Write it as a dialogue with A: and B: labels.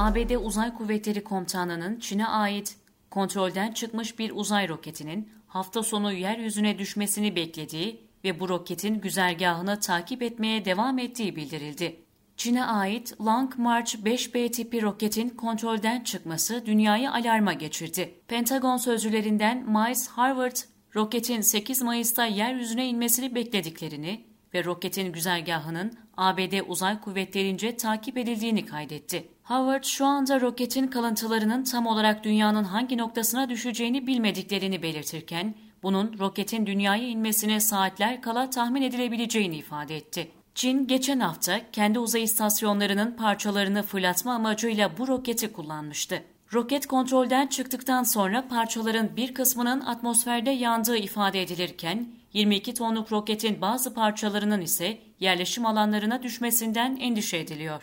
A: ABD Uzay Kuvvetleri Komutanlığı'nın Çin'e ait kontrolden çıkmış bir uzay roketinin hafta sonu yeryüzüne düşmesini beklediği ve bu roketin güzergahını takip etmeye devam ettiği bildirildi. Çin'e ait Long March 5B tipi roketin kontrolden çıkması dünyayı alarma geçirdi. Pentagon sözcülerinden Miles Harvard, roketin 8 Mayıs'ta yeryüzüne inmesini beklediklerini ve roketin güzergahının ABD Uzay Kuvvetlerince takip edildiğini kaydetti. Howard şu anda roketin kalıntılarının tam olarak dünyanın hangi noktasına düşeceğini bilmediklerini belirtirken, bunun roketin dünyaya inmesine saatler kala tahmin edilebileceğini ifade etti. Çin geçen hafta kendi uzay istasyonlarının parçalarını fırlatma amacıyla bu roketi kullanmıştı. Roket kontrolden çıktıktan sonra parçaların bir kısmının atmosferde yandığı ifade edilirken 22 tonluk roketin bazı parçalarının ise yerleşim alanlarına düşmesinden endişe ediliyor.